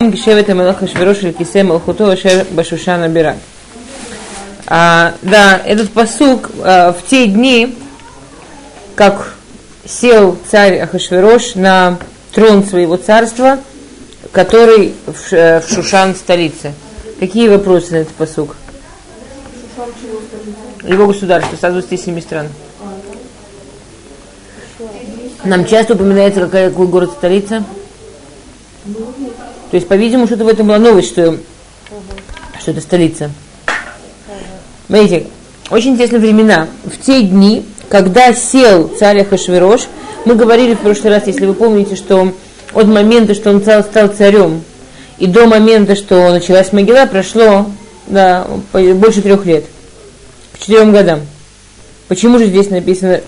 Гешевет Амелаха Шверош Кисе Малхуто Башушана Бира. А, да, этот посук а, в те дни, как сел царь Ахашверош на трон своего царства, который в, в Шушан столице. Какие вопросы на этот посук? Его государство, сразу из семи стран. Нам часто упоминается, какая, какой город столица? То есть, по-видимому, что-то в этом была новость, что, угу. что это столица. Угу. Смотрите, очень интересные времена. В те дни, когда сел царь Ахашвирош, мы говорили в прошлый раз, если вы помните, что от момента, что он стал, стал царем, и до момента, что началась могила, прошло да, больше трех лет. К четырем годам. Почему же здесь написано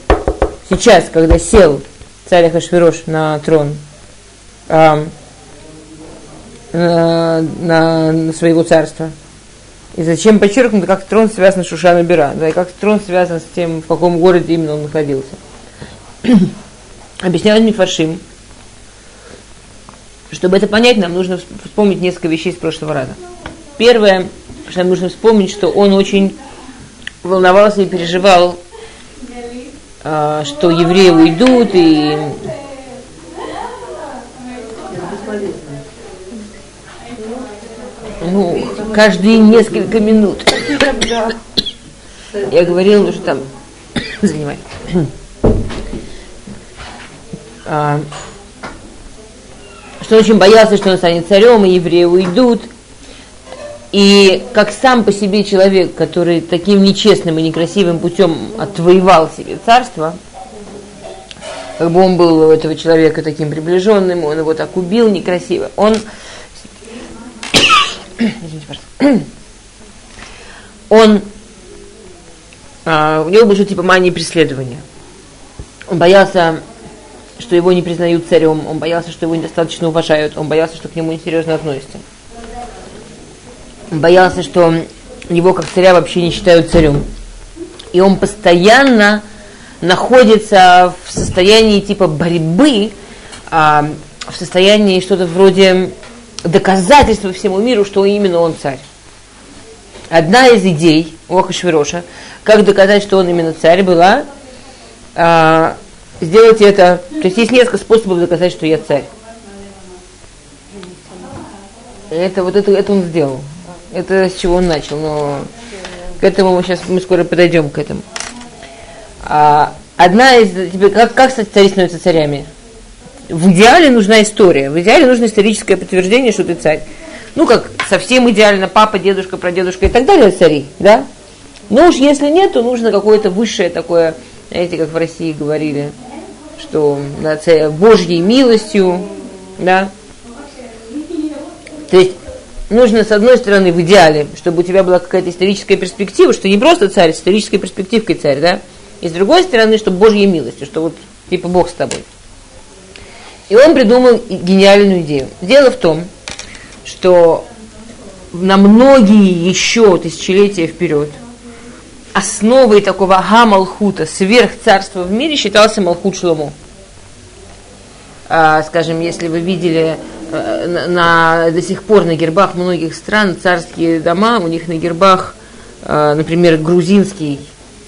сейчас, когда сел царь Ахашвирош на трон? На, на своего царства. И зачем подчеркнуто, как трон связан с Шушаном Бера, да, и как трон связан с тем, в каком городе именно он находился. Объясняет Мифашим. Чтобы это понять, нам нужно вспомнить несколько вещей с прошлого раза. Первое, что нам нужно вспомнить, что он очень волновался и переживал, а, что евреи уйдут, и ну, каждые несколько минут. Я говорила, что там занимай. А, что очень боялся, что он станет царем, и евреи уйдут. И как сам по себе человек, который таким нечестным и некрасивым путем отвоевал себе царство, как бы он был у этого человека таким приближенным, он его так убил некрасиво, он извините, он, а, у него было типа мании преследования. Он боялся, что его не признают царем, он боялся, что его недостаточно уважают, он боялся, что к нему несерьезно относятся. Он боялся, что его как царя вообще не считают царем. И он постоянно находится в состоянии типа борьбы, а, в состоянии что-то вроде доказательство всему миру, что именно он царь. Одна из идей у Ахашвироша, как доказать, что он именно царь, была а, сделать это. То есть есть несколько способов доказать, что я царь. Это вот это, это он сделал. Это с чего он начал, но к этому мы сейчас мы скоро подойдем к этому. А, одна из как, как цари становятся царями? В идеале нужна история, в идеале нужно историческое подтверждение, что ты царь. Ну, как совсем идеально, папа, дедушка, прадедушка и так далее цари, да? Но уж если нет, то нужно какое-то высшее такое, знаете, как в России говорили, что да, Божьей милостью, да? То есть нужно, с одной стороны, в идеале, чтобы у тебя была какая-то историческая перспектива, что не просто царь, с исторической перспективкой царь, да? И с другой стороны, чтобы Божьей милостью, что вот типа Бог с тобой. И он придумал гениальную идею. Дело в том, что на многие еще тысячелетия вперед основой такого га-малхута, сверхцарства в мире считался Малхут Шломо. А, скажем, если вы видели э, на, на, до сих пор на гербах многих стран царские дома, у них на гербах, э, например, грузинский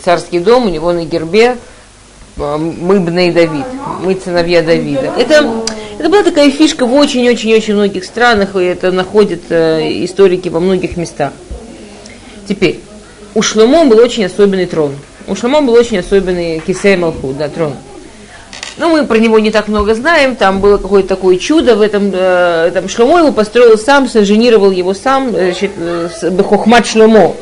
царский дом, у него на гербе мы Бней Давид, мы сыновья Давида. Это, это была такая фишка в очень-очень-очень многих странах, и это находят э, историки во многих местах. Теперь, у Шломо был очень особенный трон. У Шломо был очень особенный Кисей Малху, да, трон. Но мы про него не так много знаем, там было какое-то такое чудо в этом, э, там Шломо его построил сам, синженировал его сам, значит, э, Бехохмат Шломо,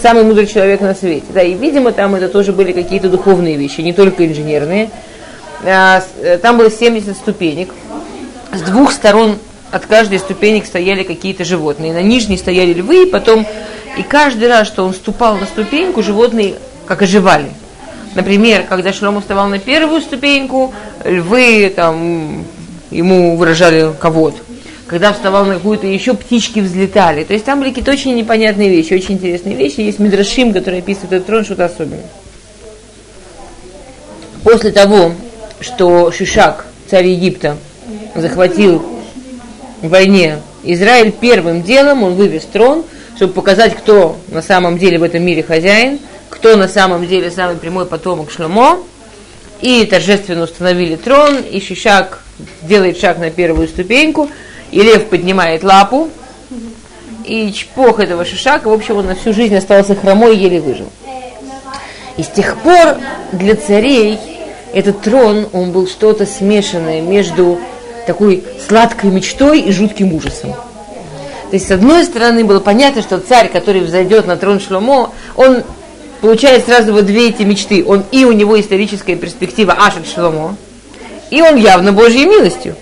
самый мудрый человек на свете. Да, и, видимо, там это тоже были какие-то духовные вещи, не только инженерные. А, э, там было 70 ступенек. С двух сторон от каждой ступенек стояли какие-то животные. На нижней стояли львы, и потом, и каждый раз, что он ступал на ступеньку, животные как оживали. Например, когда Шлому вставал на первую ступеньку, львы там ему выражали кого-то когда вставал на какую-то еще, птички взлетали. То есть там были какие-то очень непонятные вещи, очень интересные вещи. Есть Мидрашим, который описывает этот трон, что-то особенное. После того, что Шишак, царь Египта, захватил в войне Израиль первым делом, он вывез трон, чтобы показать, кто на самом деле в этом мире хозяин, кто на самом деле самый прямой потомок Шломо. И торжественно установили трон, и Шишак делает шаг на первую ступеньку, и лев поднимает лапу, и чпох этого Шишака, в общем, он на всю жизнь остался хромой и еле выжил. И с тех пор для царей этот трон, он был что-то смешанное между такой сладкой мечтой и жутким ужасом. То есть, с одной стороны, было понятно, что царь, который взойдет на трон Шломо, он получает сразу вот две эти мечты. Он и у него историческая перспектива Ашет Шломо, и он явно Божьей милостью.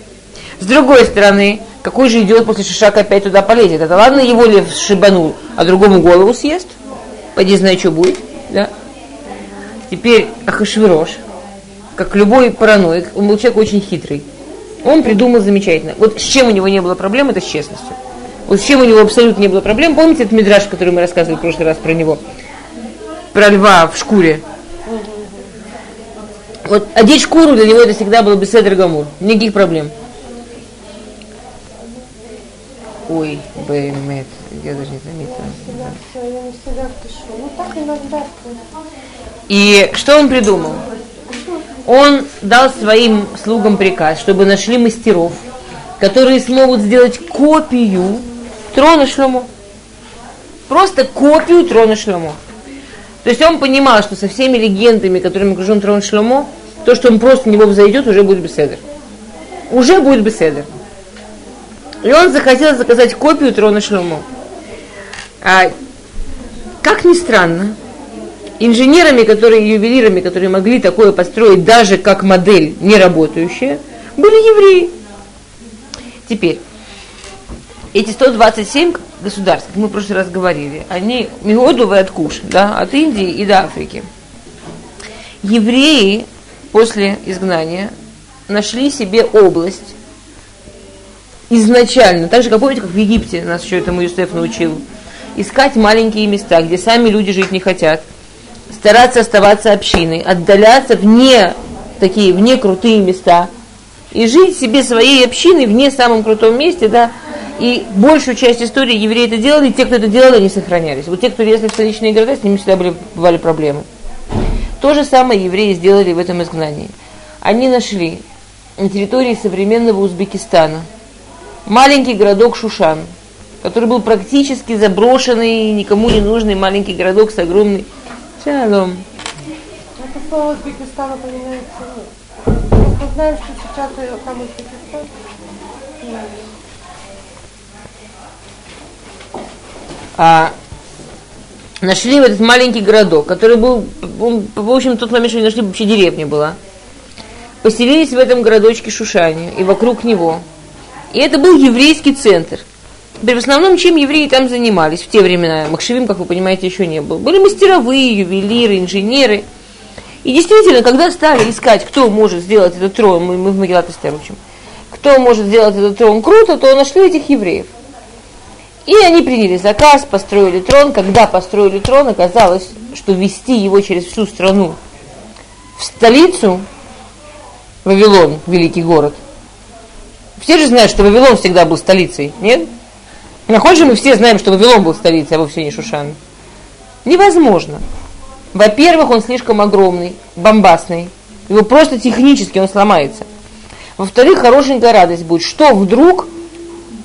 С другой стороны, какой же идет после Шишака опять туда полезет? Это ладно, его ли шибанул, а другому голову съест? Пойди знай, что будет. Да? Теперь Ахашвирош, как любой параноик, он был человек очень хитрый. Он придумал замечательно. Вот с чем у него не было проблем, это с честностью. Вот с чем у него абсолютно не было проблем. Помните этот мидраж, который мы рассказывали в прошлый раз про него? Про льва в шкуре. Вот одеть шкуру для него это всегда было беседр гамур. Никаких проблем. Ой, Бэмет, я даже не заметила. И что он придумал? Он дал своим слугам приказ, чтобы нашли мастеров, которые смогут сделать копию трона Шломо. Просто копию трона Шломо. То есть он понимал, что со всеми легендами, которыми окружен трон Шломо, то, что он просто в него взойдет, уже будет беседер. Уже будет беседер. И он захотел заказать копию трона Шломо. А, как ни странно, инженерами, которые, ювелирами, которые могли такое построить даже как модель не работающая, были евреи. Теперь, эти 127 государств, мы в прошлый раз говорили, они Миодовы от Куш, да, от Индии и до Африки. Евреи после изгнания нашли себе область, изначально, так же, как помните, как в Египте нас еще этому Юсеф научил, искать маленькие места, где сами люди жить не хотят, стараться оставаться общиной, отдаляться вне такие, вне крутые места и жить себе своей общиной вне самом крутом месте, да, и большую часть истории евреи это делали, и те, кто это делал, они сохранялись. Вот те, кто лезли в столичные города, с ними всегда были, бывали проблемы. То же самое евреи сделали в этом изгнании. Они нашли на территории современного Узбекистана – маленький городок Шушан, который был практически заброшенный, никому не нужный маленький городок с огромной... Шалом. Это слово Узбекистана поменяется. Мы знаем, что сейчас там Узбекистан. А, нашли этот маленький городок, который был, он, в общем, в тот момент, что нашли, вообще деревня была. Поселились в этом городочке Шушане и вокруг него – и это был еврейский центр. Теперь в основном, чем евреи там занимались в те времена, Махшевим, как вы понимаете, еще не было. Были мастеровые, ювелиры, инженеры. И действительно, когда стали искать, кто может сделать этот трон, мы, мы в Магеллат учим, кто может сделать этот трон круто, то нашли этих евреев. И они приняли заказ, построили трон. Когда построили трон, оказалось, что вести его через всю страну в столицу, Вавилон, великий город – все же знают, что Вавилон всегда был столицей, нет? Находим мы все знаем, что Вавилон был столицей, а вовсе не Шушан. Невозможно. Во-первых, он слишком огромный, бомбастный. Его просто технически он сломается. Во-вторых, хорошенькая радость будет. Что вдруг,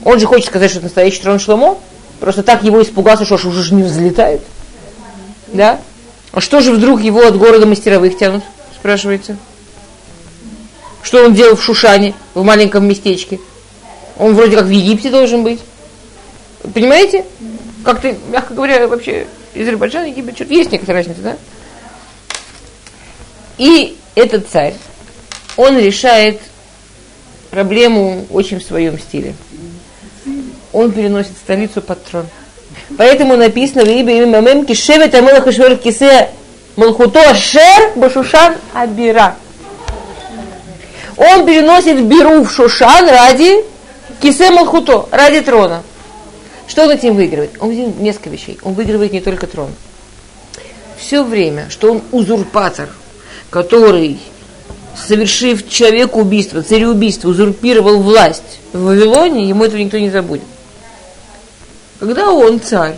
он же хочет сказать, что это настоящий трон Шломо, просто так его испугался, что уже же не взлетает. Да? А что же вдруг его от города мастеровых тянут, спрашивается? Что он делал в Шушане, в маленьком местечке? Он вроде как в Египте должен быть. Понимаете? Как-то, мягко говоря, вообще Азербайджан, Египет, что-то есть некоторая разница, да? И этот царь, он решает проблему очень в своем стиле. Он переносит столицу под трон. Поэтому написано в имя Мамем Кишевет Амелах Кисе Малхуто Шер Башушан Абира он переносит Беру в Шушан ради Кисе Малхуто, ради трона. Что он этим выигрывает? Он выигрывает несколько вещей. Он выигрывает не только трон. Все время, что он узурпатор, который, совершив человеку убийство, цареубийство, узурпировал власть в Вавилоне, ему этого никто не забудет. когда он царь,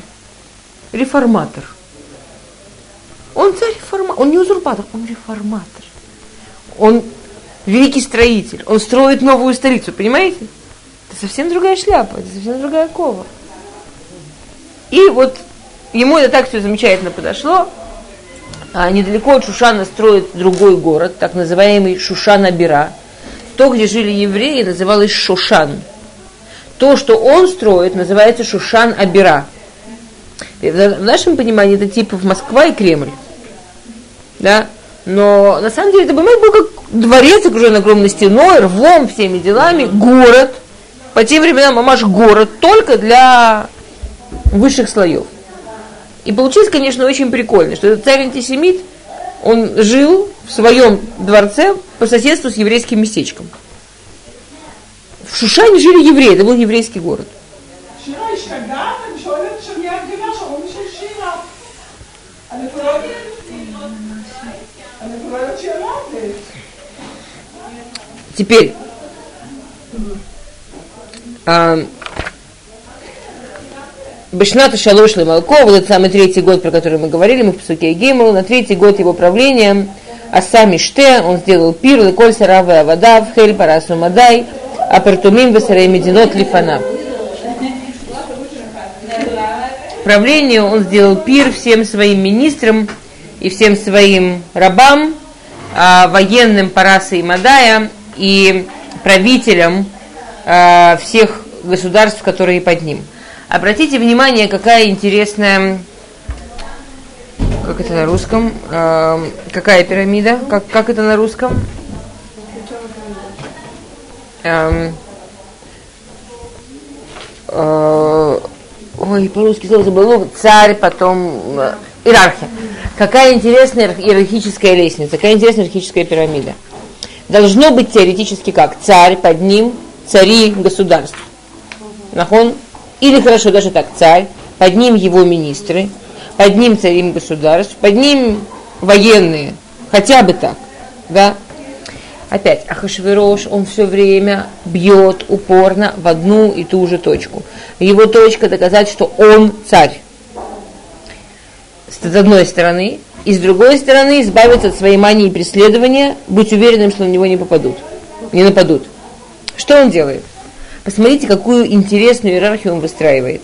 реформатор. Он царь реформатор, он не узурпатор, он реформатор. Он великий строитель, он строит новую столицу, понимаете? Это совсем другая шляпа, это совсем другая кова. И вот ему это так все замечательно подошло. А недалеко от Шушана строит другой город, так называемый Шушан-Абира. То, где жили евреи, называлось Шушан. То, что он строит, называется Шушан-Абира. В нашем понимании это типа Москва и Кремль. Да? Но на самом деле это был как дворец, окружен огромной стеной, рвом, всеми делами, город. По тем временам мамаш город только для высших слоев. И получилось, конечно, очень прикольно, что этот царь-антисемит, он жил в своем дворце по соседству с еврейским местечком. В Шушане жили евреи, это был еврейский город. Теперь, а, Бешната Шалош Лемалко, вот этот самый третий год, про который мы говорили, мы в Псуке Геймал, на третий год его правления, а сами Ште, он сделал пир, Леколь Сараве Авада, Хель Парасу Мадай, Апартумим Весарей Мединот Лифана. Правлению он сделал пир всем своим министрам и всем своим рабам, а, военным Параса и Мадая и правителям а, всех государств, которые под ним. Обратите внимание, какая интересная, как это на русском, э, какая пирамида, как, как это на русском? Э, э, ой, по-русски слово забыл, царь, потом э, иерархия. Какая интересная иерархическая лестница, какая интересная иерархическая пирамида. Должно быть теоретически как? Царь, под ним цари государств. Нахон? Или хорошо, даже так, царь, под ним его министры, под ним царим государств, под ним военные, хотя бы так, да. Опять, Ахашвирош, он все время бьет упорно в одну и ту же точку. Его точка доказать, что он царь. С одной стороны, и с другой стороны избавиться от своей мании преследования, быть уверенным, что на него не попадут, не нападут. Что он делает? Посмотрите, какую интересную иерархию он выстраивает.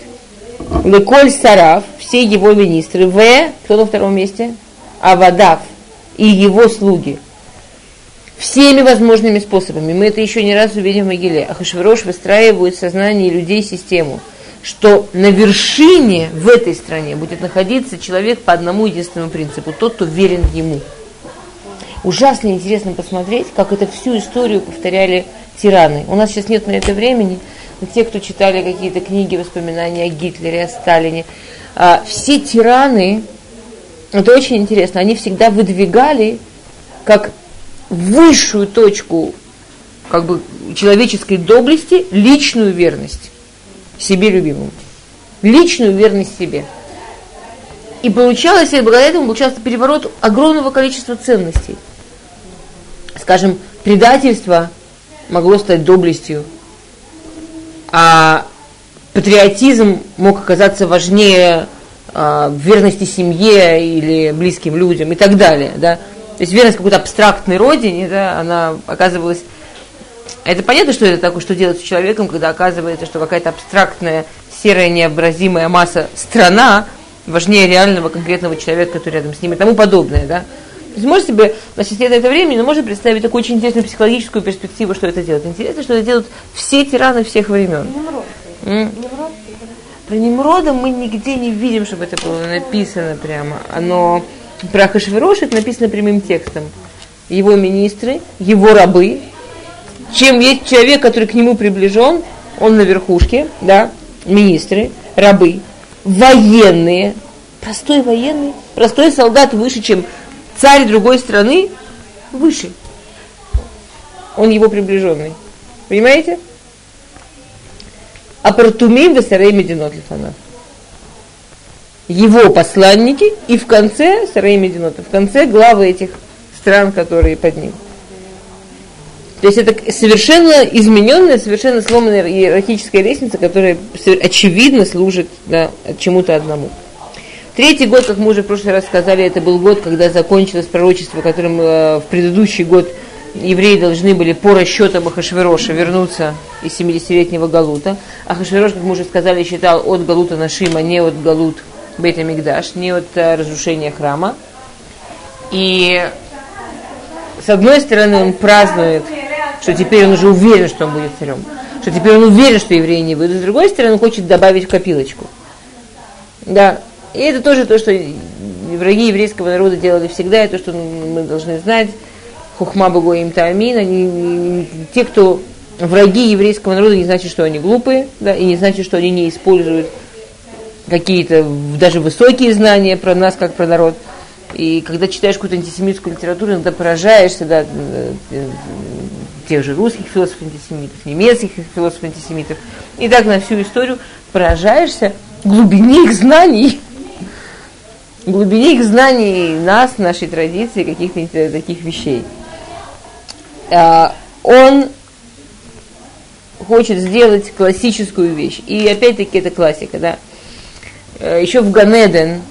Леколь Сараф, все его министры, В, кто на втором месте? Авадав и его слуги. Всеми возможными способами. Мы это еще не раз увидим в Могиле. Ахашвирош выстраивает в сознании людей систему, что на вершине в этой стране будет находиться человек по одному единственному принципу, тот, кто верен ему. Ужасно интересно посмотреть, как это всю историю повторяли тираны. У нас сейчас нет на это времени, но те, кто читали какие-то книги, воспоминания о Гитлере, о Сталине, а, все тираны, это очень интересно, они всегда выдвигали как высшую точку как бы человеческой доблести личную верность себе любимому. Личную верность себе. И получалось, и благодаря этому получался переворот огромного количества ценностей. Скажем, предательство могло стать доблестью, а патриотизм мог оказаться важнее а, верности семье или близким людям и так далее, да. То есть верность какой-то абстрактной родине, да, она оказывалась... Это понятно, что это такое, что делать с человеком, когда оказывается, что какая-то абстрактная, серая, необразимая масса страна важнее реального конкретного человека, который рядом с ним и тому подобное, да. То есть можете себе, значит, нет это времени, но можно представить такую очень интересную психологическую перспективу, что это делает. Интересно, что это делают все тираны всех времен. Про Немрода мы нигде не видим, чтобы это было написано прямо. Оно про Хашвирош это написано прямым текстом. Его министры, его рабы. Чем есть человек, который к нему приближен, он на верхушке, да, министры, рабы, военные, простой военный, простой солдат выше, чем царь другой страны выше. Он его приближенный. Понимаете? Апартумим весарей мединот лифанав. Его посланники и в конце сарей мединота, в конце главы этих стран, которые под ним. То есть это совершенно измененная, совершенно сломанная иерархическая лестница, которая очевидно служит да, чему-то одному. Третий год, как мы уже в прошлый раз сказали, это был год, когда закончилось пророчество, которым э, в предыдущий год евреи должны были по расчетам Ахашвероша вернуться из 70-летнего Галута. Ахашверош, как мы уже сказали, считал от Галута Нашима, не от Галут Бейта Мигдаш, не от э, разрушения храма. И с одной стороны он празднует, что теперь он уже уверен, что он будет царем, что теперь он уверен, что евреи не выйдут, с другой стороны он хочет добавить в копилочку. Да, и это тоже то, что враги еврейского народа делали всегда, и то, что мы должны знать, хухма богу им таамин, те, кто враги еврейского народа, не значит, что они глупые, да, и не значит, что они не используют какие-то даже высокие знания про нас, как про народ. И когда читаешь какую-то антисемитскую литературу, иногда поражаешься, да, э, тех же русских философов-антисемитов, немецких философов-антисемитов. И так на всю историю поражаешься глубине их знаний глубине их знаний нас, нашей традиции, каких-то таких вещей. А, он хочет сделать классическую вещь. И опять-таки это классика, да. Э, Еще в Ганеден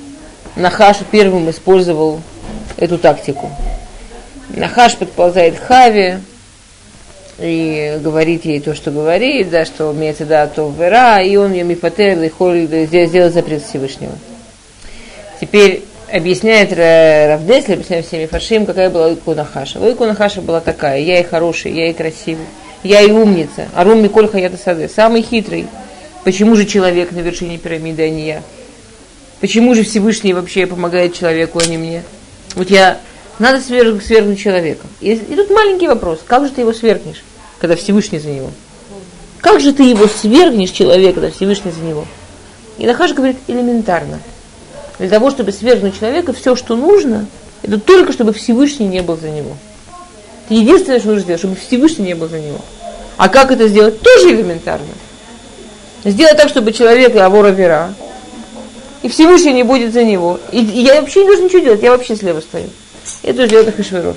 Нахаш первым использовал эту тактику. Нахаш подползает к Хаве и говорит ей то, что говорит, да, что имеется да, то вера, и он ее мифатер и холит, сделать запрет Всевышнего. Теперь объясняет Равдесли, объясняет всеми фашим, какая была у Нахаша. У Нахаша была такая, я и хороший, я и красивый, я и умница, а Рум Миколь Хаята Саде, самый хитрый. Почему же человек на вершине пирамиды, а не я? Почему же Всевышний вообще помогает человеку, а не мне? Вот я, надо сверг, свергнуть человека. И, и тут маленький вопрос, как же ты его свергнешь, когда Всевышний за него? Как же ты его свергнешь, человека, когда Всевышний за него? И Нахаш говорит, элементарно – для того, чтобы свергнуть человека, все, что нужно, это только, чтобы Всевышний не был за него. Это единственное, что нужно сделать, чтобы Всевышний не был за него. А как это сделать? Тоже элементарно. Сделать так, чтобы человек авора вера, и Всевышний не будет за него. И, я вообще не должен ничего делать, я вообще слева стою. Это уже делает Ахашвирош.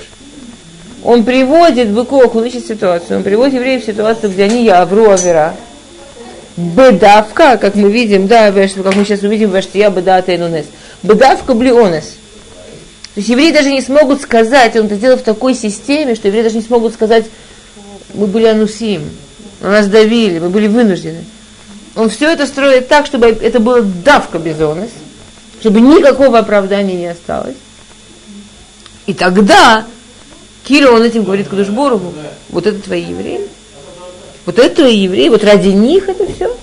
Он приводит быков, он ищет ситуацию, он приводит евреев в ситуацию, где они я авру авера, бедавка, как мы видим, да, как мы сейчас увидим, я бедата инунес. Бедавка блионес. То есть евреи даже не смогут сказать, он это сделал в такой системе, что евреи даже не смогут сказать, мы были анусим, нас давили, мы были вынуждены. Он все это строит так, чтобы это было давка безонес, чтобы никакого оправдания не осталось. И тогда Кира, он этим говорит Кудушборову, вот это твои евреи, вот это евреи, вот ради них это все.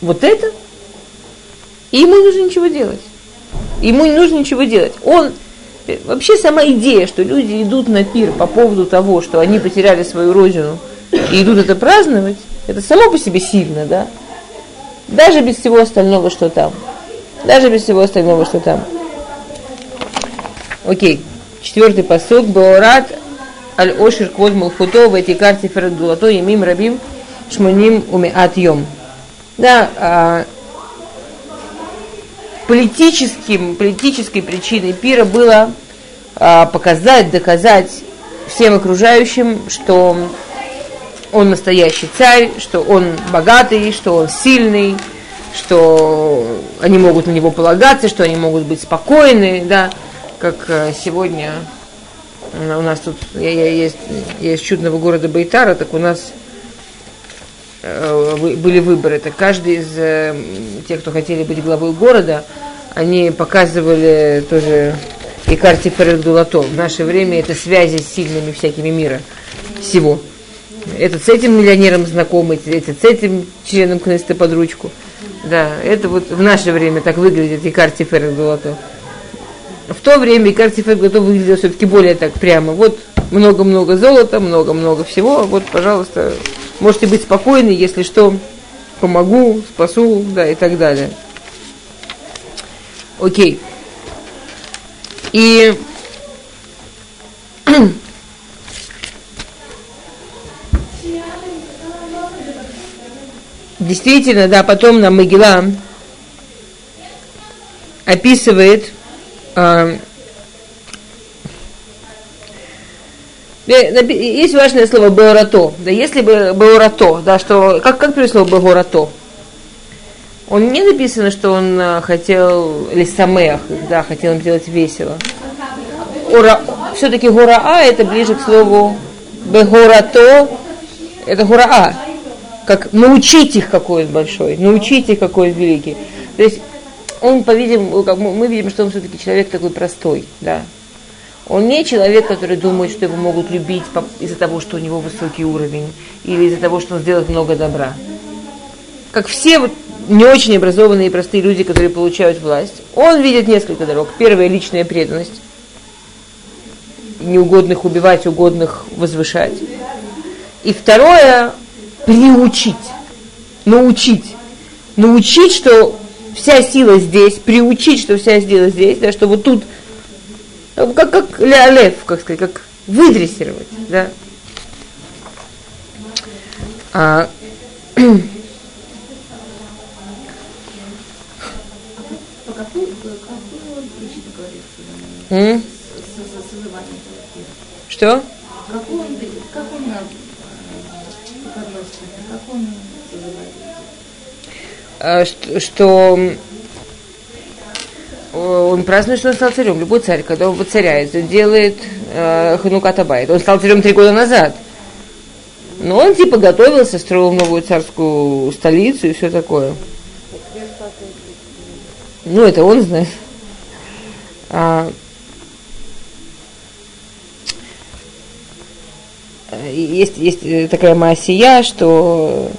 Вот это. И ему не нужно ничего делать. Ему не нужно ничего делать. Он, э, вообще сама идея, что люди идут на пир по поводу того, что они потеряли свою родину и идут это праздновать, это само по себе сильно, да? Даже без всего остального, что там. Даже без всего остального, что там. Окей. Четвертый посуд. Баорат аль ошир квод малфуто в эти карте фердулато имим рабим шманим умеат йом. Да, а, политическим, политической причиной пира было а, показать, доказать всем окружающим, что он настоящий царь, что он богатый, что он сильный, что они могут на него полагаться, что они могут быть спокойны, да, как а, сегодня у нас тут я, я, есть, я из чудного города Байтара, так у нас э, были выборы. Так каждый из э, тех, кто хотели быть главой города, они показывали тоже и карте Фердулато. В наше время это связи с сильными всякими мира всего. Этот с этим миллионером знакомый, этот с этим членом Кнеста под ручку. Да, это вот в наше время так выглядит и карте Фердулато в то время Картифет готов выглядел все-таки более так прямо. Вот много-много золота, много-много всего. Вот, пожалуйста, можете быть спокойны, если что, помогу, спасу, да, и так далее. Окей. И действительно, да, потом нам Могила описывает а, Есть важное слово «беорато». Да, если бы «беорато», да, что, как, как слово «беорато»? Он не написано, что он э, хотел, или самех, да, хотел им сделать весело. Ура, все-таки гураа это ближе к слову бегорато, это гураа. Как научить их какой он большой, научить их какой он великий. То есть он, по-видимому, мы видим, что он все-таки человек такой простой, да. Он не человек, который думает, что его могут любить из-за того, что у него высокий уровень, или из-за того, что он сделает много добра. Как все вот не очень образованные и простые люди, которые получают власть, он видит несколько дорог. Первая – личная преданность. Неугодных убивать, угодных возвышать. И второе – приучить, научить. Научить, что вся сила здесь, приучить, что вся сила здесь, да, что вот тут, как, как лев, как сказать, как выдрессировать, да. А? Что? Как он, как он что, что он празднует, что он стал царем. Любой царь, когда он воцаряется, делает э, Ханука Табайт. Он стал царем три года назад. Но он типа готовился, строил новую царскую столицу и все такое. Ну, это он знает. А, есть, есть такая массия, что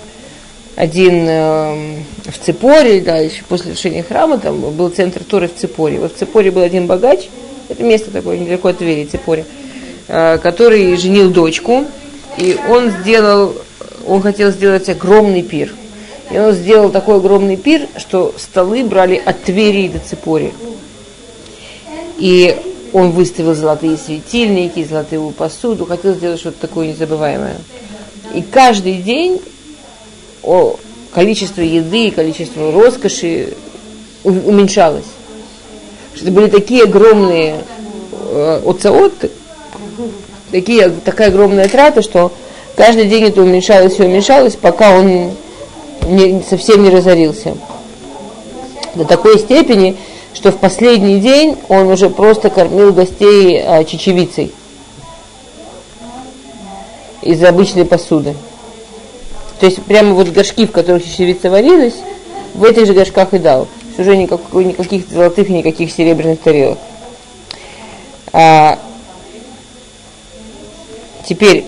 один э, в Ципоре, да, еще после решения храма, там был центр Торы в Ципоре. Вот в Ципоре был один богач, это место такое недалеко от Твери, Ципоре, э, который женил дочку, и он сделал, он хотел сделать огромный пир. И он сделал такой огромный пир, что столы брали от Твери до Ципори. И он выставил золотые светильники, золотую посуду, хотел сделать что-то такое незабываемое. И каждый день о, количество еды, количество роскоши уменьшалось. Что это были такие огромные э, оцеоты, такие, такая огромная трата, что каждый день это уменьшалось и уменьшалось, пока он не, совсем не разорился. До такой степени, что в последний день он уже просто кормил гостей а, чечевицей из обычной посуды. То есть прямо вот горшки, в которых чечевица варилась, в этих же горшках и дал. Уже никакой, никаких золотых и никаких серебряных тарелок. А, теперь,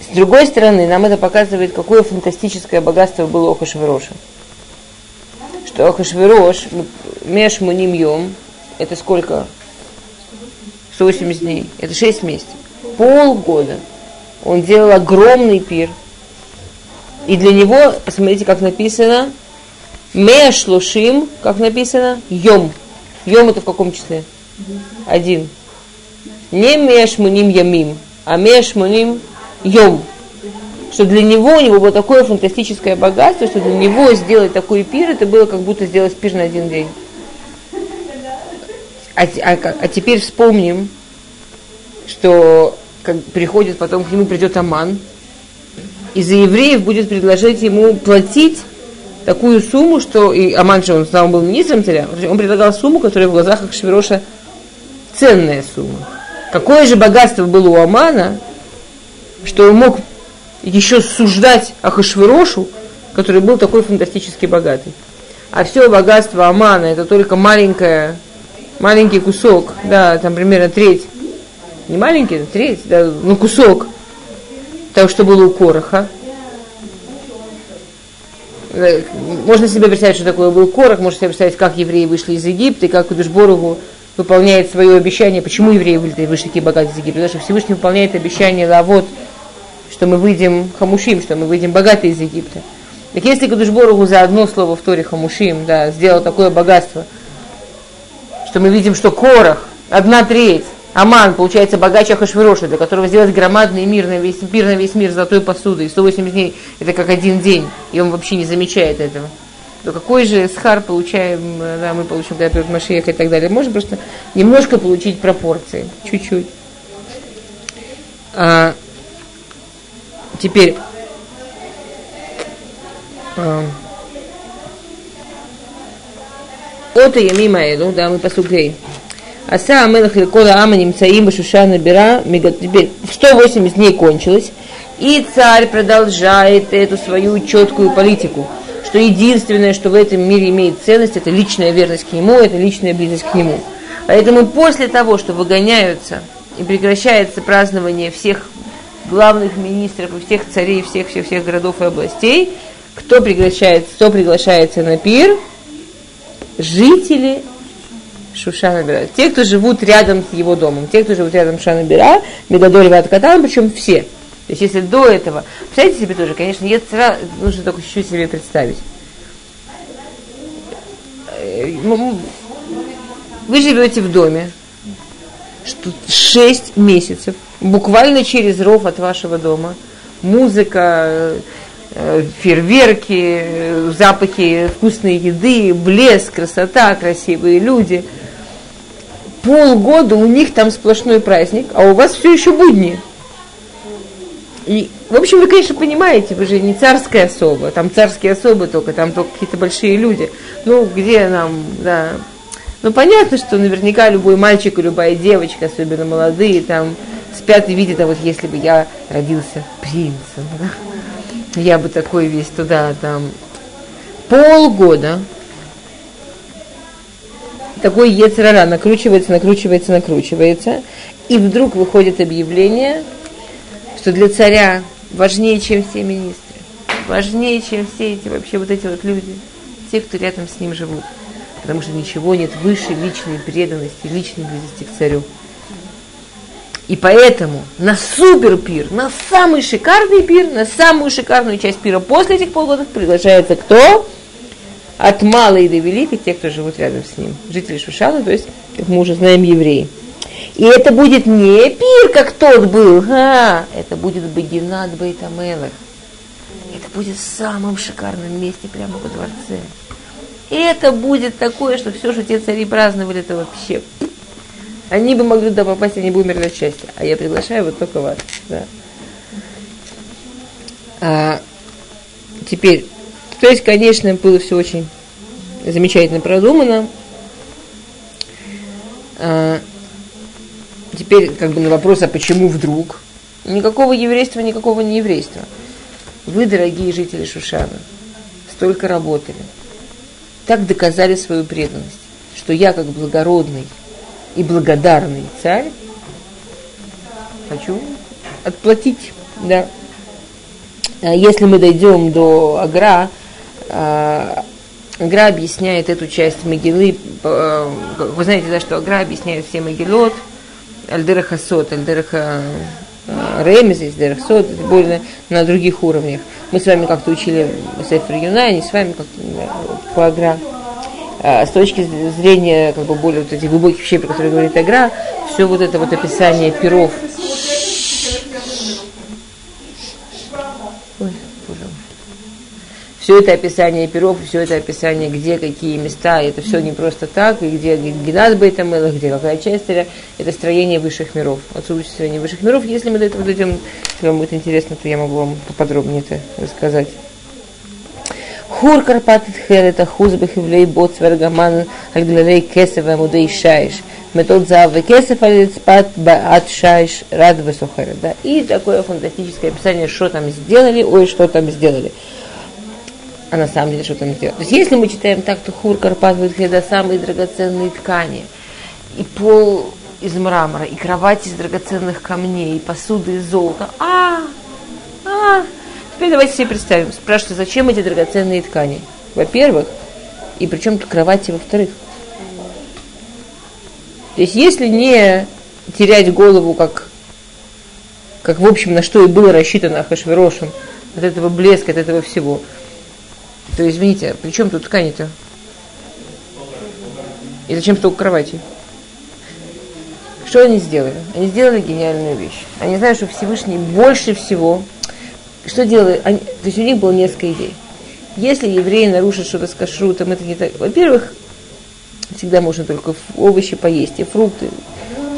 с другой стороны, нам это показывает, какое фантастическое богатство было у Хашвироша что Ахашвирош, Меш Муним это сколько? 180 дней. Это 6 месяцев. Полгода. Он делал огромный пир. И для него, посмотрите, как написано, Меш Лушим, как написано, Йом. Йом это в каком числе? Один. Не Меш Муним Ямим, а Меш Муним Йом что для него у него было такое фантастическое богатство, что для него сделать такой пир, это было как будто сделать пир на один день. А, а, а теперь вспомним, что как приходит потом к нему придет Аман, и за евреев будет предложить ему платить такую сумму, что и Аман же он сам был министром царя, он предлагал сумму, которая в глазах Ахшвироша ценная сумма. Какое же богатство было у Амана, что он мог еще суждать Ахашвирошу, который был такой фантастически богатый. А все богатство Амана это только маленькое, маленький кусок, да, там примерно треть. Не маленький, а треть, да, ну кусок того, что было у Короха. Э, можно себе представить, что такое был Корох, можно себе представить, как евреи вышли из Египта, и как Кудышборову выполняет свое обещание. Почему евреи вышли такие богатые из Египта? Потому что Всевышний выполняет обещание Лавод что мы выйдем хамушим, что мы выйдем богатые из Египта. Так если Кадушборогу за одно слово в Торе хамушим, да, сделал такое богатство, что мы видим, что Корах, одна треть, Аман, получается, богаче Ахашвироша, для которого сделать громадный мир на весь, мир на весь мир золотой посудой, 180 дней, это как один день, и он вообще не замечает этого. то какой же схар получаем, да, мы получим, когда придет Машиях и так далее. Можно просто немножко получить пропорции, чуть-чуть. А, теперь, от Ямима Элу, да, мы послухали. Аса Амелах Ликола Ама Немцаим Башушана Бира, теперь 180 дней кончилось, и царь продолжает эту свою четкую политику, что единственное, что в этом мире имеет ценность, это личная верность к нему, это личная близость к нему. Поэтому после того, что выгоняются и прекращается празднование всех главных министров и всех царей всех-всех-всех городов и областей, кто приглашается, кто приглашается на пир? Жители Шушана. Те, кто живут рядом с его домом, те, кто живут рядом с Шушана Бира, Мегадоль Ваткатан, причем все. То есть если до этого, представьте себе тоже, конечно, Ецера нужно только чуть-чуть себе представить. Э, вы живете в доме, что 6 месяцев, буквально через ров от вашего дома, музыка, э, фейерверки, запахи вкусной еды, блеск, красота, красивые люди. Полгода у них там сплошной праздник, а у вас все еще будни. И, в общем, вы, конечно, понимаете, вы же не царская особа, там царские особы только, там только какие-то большие люди. Ну, где нам, да. Ну, понятно, что наверняка любой мальчик и любая девочка, особенно молодые, там, спят и видят, а вот если бы я родился принцем, да, я бы такой весь туда, там, полгода такой ецерара накручивается, накручивается, накручивается, и вдруг выходит объявление – что для царя важнее, чем все министры, важнее, чем все эти вообще вот эти вот люди, те, кто рядом с ним живут. Потому что ничего нет выше личной преданности, личной близости к царю. И поэтому на супер пир, на самый шикарный пир, на самую шикарную часть пира после этих полгода приглашается кто? От малой до великой, те, кто живут рядом с ним. Жители Шушана, то есть, как мы уже знаем, евреи. И это будет не пир, как тот был, а, это будет Багинат Бейтамелах. Это будет в самом шикарном месте, прямо во дворце. И это будет такое, что все, что те цари праздновали, это вообще... Они бы могли туда попасть, они бы умерли от счастья. А я приглашаю вот только вас. Да. А, теперь, то есть, конечно, было все очень замечательно продумано. А, теперь как бы на вопрос, а почему вдруг? Никакого еврейства, никакого не еврейства. Вы, дорогие жители Шушана, столько работали, так доказали свою преданность, что я, как благородный и благодарный царь, хочу отплатить. Да. А если мы дойдем до Агра, а, Агра объясняет эту часть Могилы. А, вы знаете, да, что Агра объясняет все Могилот – Альдераха Сот, Альдераха Ремес, есть Дерах более на других уровнях. Мы с вами как-то учили Сефер Юнай, не с вами как-то по Агра. А, с точки зрения как бы более вот этих глубоких вещей, про которые говорит Агра, все вот это вот описание перов все это описание перов, все это описание, где какие места, это все не просто так, и где Геннад Бейтамела, где какая часть это строение высших миров. Отсюда строение высших миров. Если мы до этого дойдем, если вам будет интересно, то я могу вам поподробнее это рассказать. Хур Карпат Хер это хуз бехивлей бот свергаман альглалей кесев амудей шайш. Метод за кесев алицпат баат шайш рад высохара. Да? И такое фантастическое описание, что там сделали, ой, что там сделали а на самом деле что там сделать. То есть если мы читаем так, то хур Карпат это самые драгоценные ткани, и пол из мрамора, и кровать из драгоценных камней, и посуда из золота. А, а. Теперь давайте себе представим. Спрашивают, зачем эти драгоценные ткани? Во-первых, и причем тут кровати, во-вторых. То есть если не терять голову, как, как в общем, на что и было рассчитано Ахашверошем, от этого блеска, от этого всего, то извините, при чем тут ткани-то? И зачем столько кровати? Что они сделали? Они сделали гениальную вещь. Они знают, что Всевышний больше всего... Что делали? Они, то есть у них было несколько идей. Если евреи нарушат что-то с кашрутом, это не так. Во-первых, всегда можно только овощи поесть, и фрукты.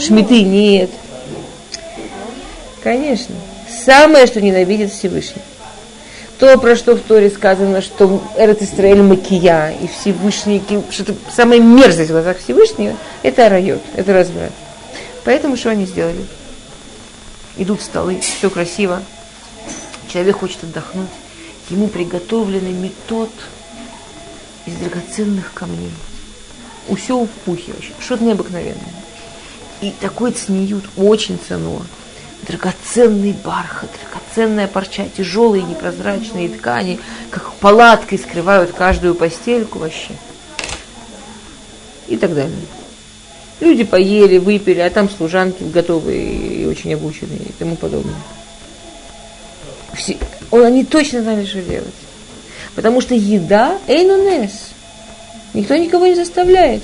Шмиты нет. Конечно. Самое, что ненавидит Всевышний. То, про что в Торе сказано, что Эрет Исраэль Макия и Всевышний, что-то самое мерзость в глазах Всевышнего, это райот, это разврат. Поэтому что они сделали? Идут столы, все красиво. Человек хочет отдохнуть. Ему приготовленный метод из драгоценных камней. Все в пухе вообще. Что-то необыкновенное. И такой цниют, очень цену. Драгоценный бархат, драгоценная парча, тяжелые непрозрачные ткани, как палаткой скрывают каждую постельку вообще. И так далее. Люди поели, выпили, а там служанки готовые и очень обученные и тому подобное. Все, он, они точно знали, что делать. Потому что еда эйнунес. Никто никого не заставляет.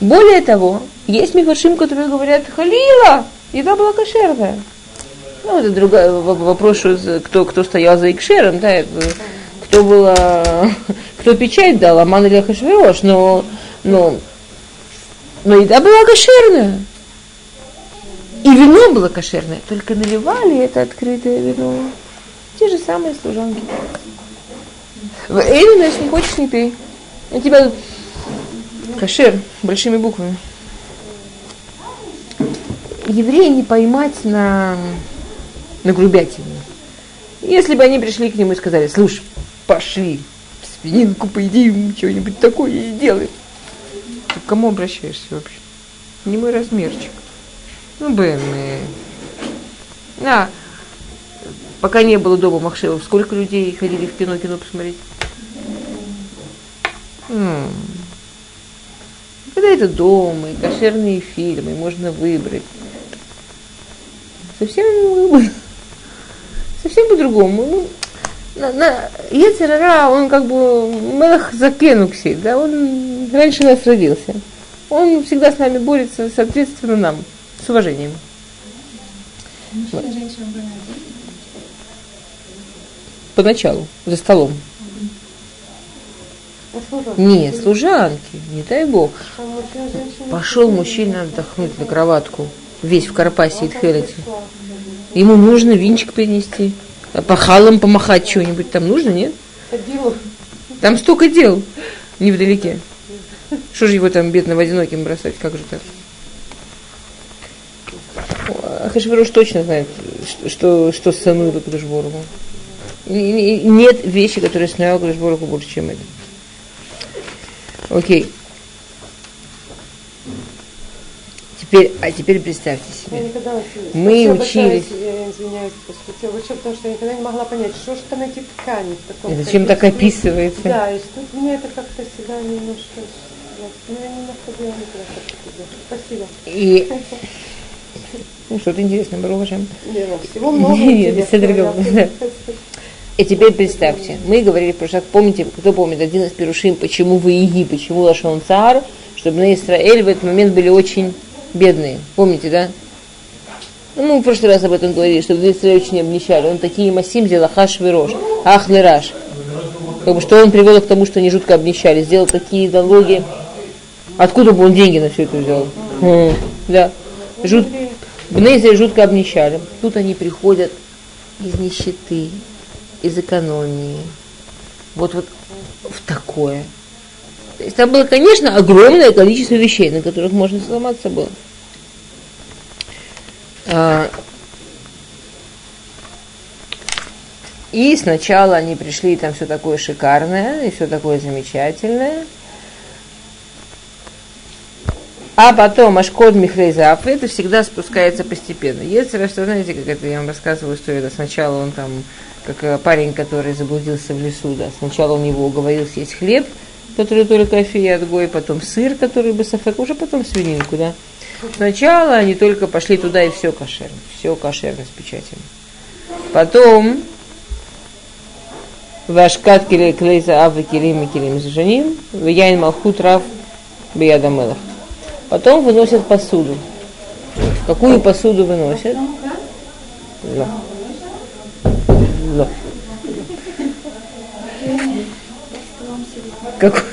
Более того, есть мифашим, которые говорят, халила, еда была кошерная. Ну, это другой вопрос, кто, кто стоял за икшером, да, это, кто было, кто печать дал, Аман или Ахашвирош, но, но но еда была кошерная. И вино было кошерное, только наливали это открытое вино. Те же самые служанки. Эй, значит, не хочешь, не пей. У тебя кошер большими буквами. Евреи не поймать на, на грубятину. Если бы они пришли к нему и сказали, слушай, пошли, свининку поедим, что-нибудь такое сделаем. Ты к кому обращаешься вообще? Не мой размерчик. Ну, Бен. А, пока не было дома Махшевов, сколько людей ходили в кино, кино посмотреть? М-м. Когда это дома, и кошерные фильмы, можно выбрать. Совсем совсем по-другому. Ну, на, на Ецерара, он как бы мелах закенукси, да, он раньше нас родился. Он всегда с нами борется, соответственно, нам, с уважением. Вот. Поначалу, за столом. Не, служанки, не дай бог. Пошел мужчина отдохнуть на кроватку, весь в Карпасе и Тхелете. Ему нужно винчик принести пахалом помахать что-нибудь там нужно, нет? Там столько дел невдалеке. Что же его там бедного одиноким бросать, как же так? Ахашвирош точно знает, что, что санует Кудышборгу. Нет вещи, которые снуял Кудышборгу больше, чем это. Окей. Теперь, а теперь представьте себе. Я никогда, Мы учились. Я извиняюсь, пошутила. Вообще, потому что я никогда не могла понять, что же там эти ткани в таком. И зачем так описывается? Да, и что мне это как-то всегда немножко. Ну, я не Спасибо. И ну, что-то интересное, Барухашем. Нет, ну, всего много без И теперь представьте, мы говорили в прошлый помните, кто помнит, один из перушим, почему вы иги, почему Лашон Цар, чтобы на Израиль в этот момент были очень бедные. Помните, да? Ну, мы в прошлый раз об этом говорили, что в Израиле очень обнищали. Он такие масим сделал хаш вирош, ах лираш. Как бы, что он привел к тому, что они жутко обнищали, сделал такие налоги. Откуда бы он деньги на все это взял? Да. Жут... Бнезия жутко обнищали. Тут они приходят из нищеты, из экономии. Вот, вот в такое. То есть там было, конечно, огромное количество вещей, на которых можно сломаться было. А, и сначала они пришли, там все такое шикарное, и все такое замечательное. А потом Ашкод Михрейзав, это всегда спускается постепенно. Если что знаете, как это я вам рассказываю историю, это сначала он там, как парень, который заблудился в лесу, да, сначала он его уговорил съесть хлеб, который только и отгой, потом сыр, который бы сафек, уже потом свининку, да. Сначала они только пошли туда и все кошерно, все кошерно с печатями. Потом Вашкат клейза ав килим и килим зажаним, яин малхут рав биядамелах. Потом выносят посуду. Какую посуду выносят? Ло. Ло. Какую,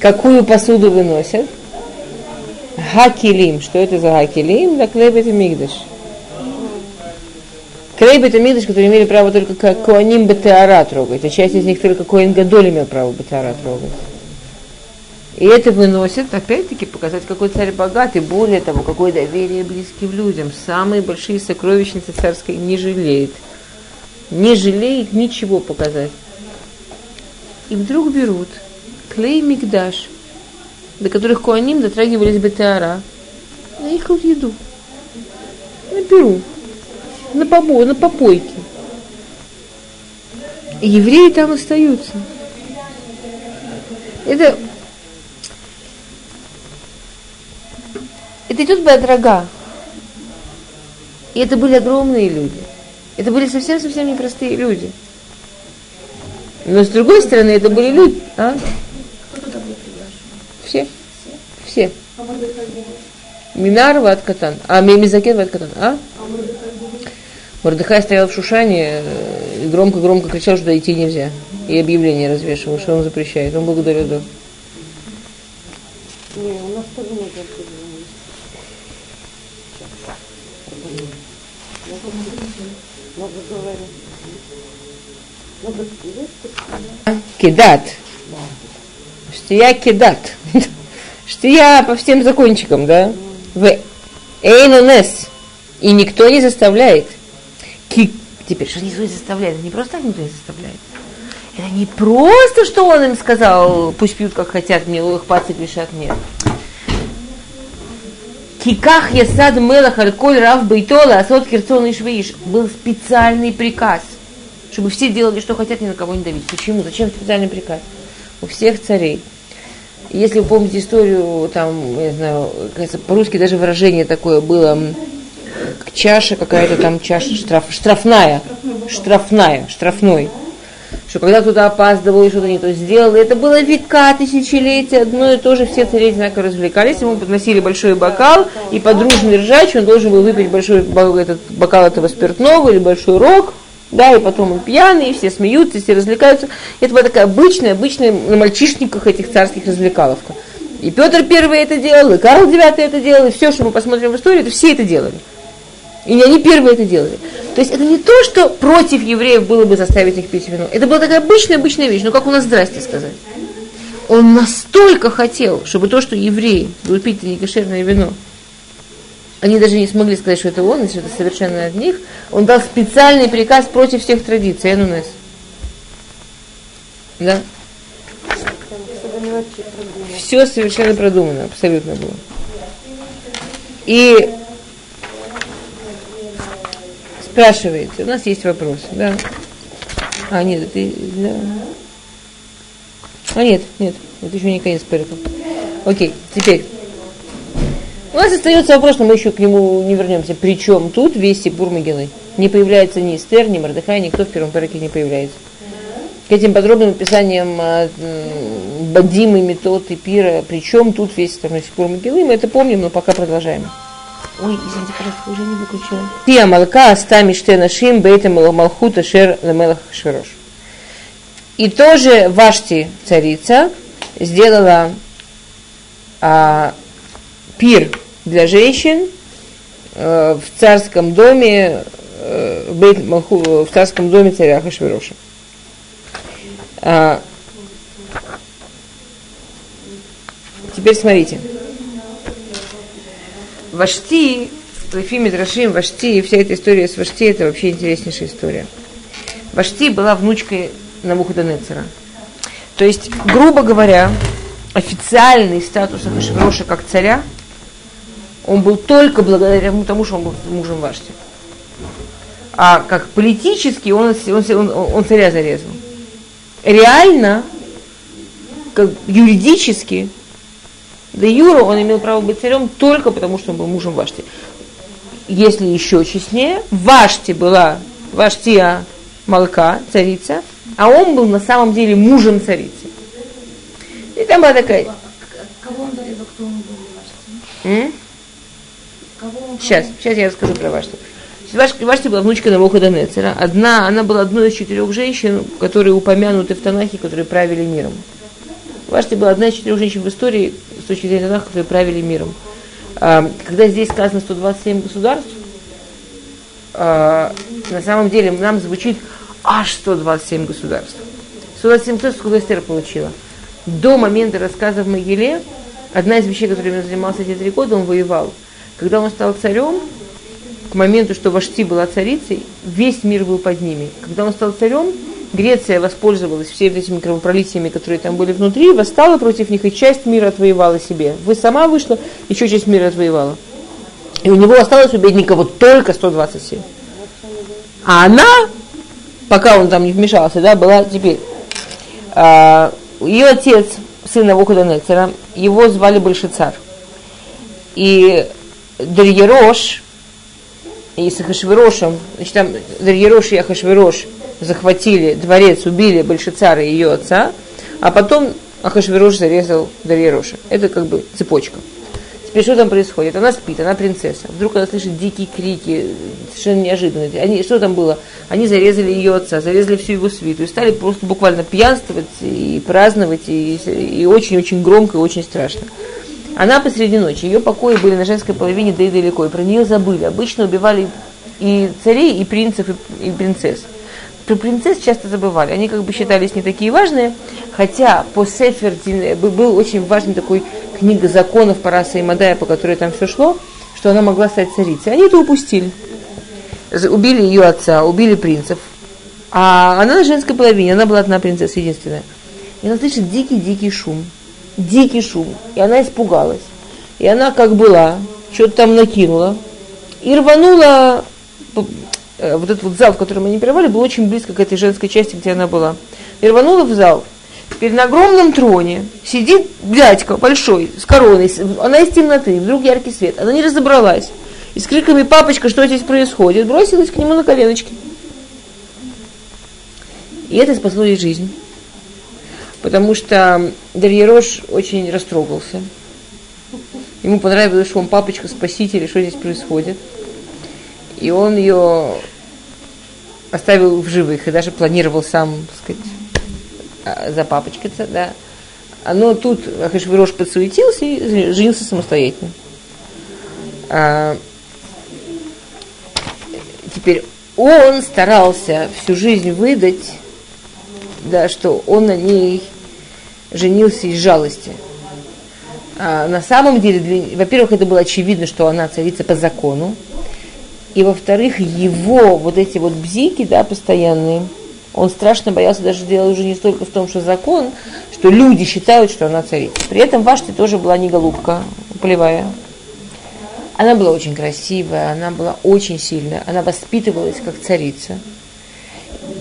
какую посуду выносят? Хакилим. Что это за хакилим? Да клебет и мигдаш. Клейбет и Мигдаш, которые имели право только как Коаним Бетеара трогать, а часть из них только Коин Гадоль имел право Бетеара трогать. И это выносит, опять-таки, показать, какой царь богатый, более того, какое доверие близким людям. Самые большие сокровищницы царской не жалеет. Не жалеет ничего показать. И вдруг берут клей мигдаш, до которых куаним дотрагивались бетеара, на их вот еду. На перу, на, побо, на попойке. И евреи там остаются. Это Это идет Бедрага. И это были огромные люди. Это были совсем-совсем непростые люди. Но с другой стороны, это были люди. А? Все. Все. Минар Ваткатан. А Мимизакет Ваткатан. А? Мордыхай стоял в Шушане и громко-громко кричал, что идти нельзя. И объявление развешивал, что он запрещает. Он благодарил да. Не, у нас тоже нет Кидат. Что я кидат. Что я по всем закончикам, да? В Эйнонес. И никто не заставляет. Ки... Теперь, что никто не заставляет? Это не просто так никто не заставляет. Это не просто, что он им сказал, пусть пьют как хотят, мне их пацик решат, нет. Киках ясад мелах альколь рав бейтола, асот кирцон и Был специальный приказ, чтобы все делали, что хотят, ни на кого не давить. Почему? Зачем специальный приказ? У всех царей. Если вы помните историю, там, я знаю, по-русски даже выражение такое было, чаша какая-то там, чаша штраф, штрафная, штрафная, штрафной что когда кто-то опаздывал и что-то не то сделал, это было века, тысячелетия, одно и то же, все цари одинаково развлекались, ему подносили большой бокал, и под дружный ржач он должен был выпить большой этот бокал этого спиртного или большой рог, да, и потом он пьяный, и все смеются, все развлекаются. Это была такая обычная, обычная на мальчишниках этих царских развлекаловка. И Петр Первый это делал, и Карл Девятый это делал, и все, что мы посмотрим в истории, это все это делали. И не они первые это делали. То есть это не то, что против евреев было бы заставить их пить вино. Это была такая обычная, обычная вещь. Ну как у нас здрасте сказать. Он настолько хотел, чтобы то, что евреи будут пить некошерное вино, они даже не смогли сказать, что это он, если это совершенно от них, он дал специальный приказ против всех традиций, Энунес. Да? Все совершенно продумано, абсолютно было. И спрашиваете, у нас есть вопрос, да? А, нет, это для... А, нет, нет, это еще не конец переков. Окей, теперь. У нас остается вопрос, но мы еще к нему не вернемся. Причем тут весь Сипур Могилы. Не появляется ни Эстер, ни Мордыхай, никто в первом переке не появляется. К этим подробным описаниям а, Бадимы, Метод и Пира, причем тут весь второй Сипур Могилы, мы это помним, но пока продолжаем. Ой, извините, пожалуйста, уже не выключила. Пия малка астами штенашим бейта малхута шер лемелах швирош. И тоже Вашти, царица, сделала а, пир для женщин а, в царском доме малху, в царском доме царя Хашвироша. А, теперь смотрите. Вашти, Лефи Мидрашим, Вашти, и вся эта история с Вашти, это вообще интереснейшая история. Вашти была внучкой Навуходонецера. То есть, грубо говоря, официальный статус Ахашвироша как царя, он был только благодаря тому, что он был мужем Вашти. А как политически он, он, он, он царя зарезал. Реально, как юридически, Де Юра он имел право быть царем только потому, что он был мужем Вашти. Если еще честнее, Вашти была Ваштия Малка, царица, а он был на самом деле мужем царицы. И там была такая... Кого он зарезал, кто он был Вашти? Сейчас, сейчас я расскажу про Вашти. Вашти, Вашти была внучка Навуходонецера. Одна, она была одной из четырех женщин, которые упомянуты в Танахе, которые правили миром. Вашти была одна из четырех женщин в истории, с точки зрения Танаха, которые правили миром. А, когда здесь сказано 127 государств, а, на самом деле нам звучит аж 127 государств. 127 кто сколько Эстер получила. До момента рассказа в Могиле, одна из вещей, которыми он занимался эти три года, он воевал. Когда он стал царем, к моменту, что Вашти была царицей, весь мир был под ними. Когда он стал царем, Греция воспользовалась всеми этими кровопролитиями, которые там были внутри, восстала против них, и часть мира отвоевала себе. Вы сама вышла, еще часть мира отвоевала. И у него осталось у бедника вот только 127. А она, пока он там не вмешался, да, была теперь. А, ее отец, сын Навуходонецера, его звали Большецар. И Дарьерош, и с Ахашвирошем, значит, там Дарьерош и Ахашвирош захватили дворец, убили Большецара и ее отца, а потом Ахашвирош зарезал Дарьероша. Это как бы цепочка. Теперь что там происходит? Она спит, она принцесса. Вдруг она слышит дикие крики, совершенно неожиданные. Они, что там было? Они зарезали ее отца, зарезали всю его свиту и стали просто буквально пьянствовать и праздновать, и очень-очень громко, и очень страшно. Она посреди ночи, ее покои были на женской половине, да и далеко, и про нее забыли. Обычно убивали и царей, и принцев, и, принцесс. Про принцесс часто забывали. Они как бы считались не такие важные, хотя по Сефер был очень важный такой книга законов Параса и Мадая, по которой там все шло, что она могла стать царицей. Они это упустили. Убили ее отца, убили принцев. А она на женской половине, она была одна принцесса, единственная. И она слышит дикий-дикий шум дикий шум. И она испугалась. И она как была, что-то там накинула. И рванула, э, вот этот вот зал, в котором они первали, был очень близко к этой женской части, где она была. И рванула в зал. Теперь на огромном троне сидит дядька большой, с короной, она из темноты, вдруг яркий свет. Она не разобралась. И с криками «Папочка, что здесь происходит?» бросилась к нему на коленочки. И это спасло ей жизнь потому что Дарьерош очень растрогался. Ему понравилось, что он папочка спаситель, что здесь происходит. И он ее оставил в живых и даже планировал сам, так сказать, а, за папочкаться, да. Но тут Ахашвирош подсуетился и женился самостоятельно. А, теперь он старался всю жизнь выдать, да, что он на ней женился из жалости. А на самом деле, во-первых, это было очевидно, что она царица по закону. И во-вторых, его вот эти вот бзики, да, постоянные, он страшно боялся даже дело уже не столько в том, что закон, что люди считают, что она царица. При этом Вашти тоже была не голубка полевая. Она была очень красивая, она была очень сильная, она воспитывалась как царица.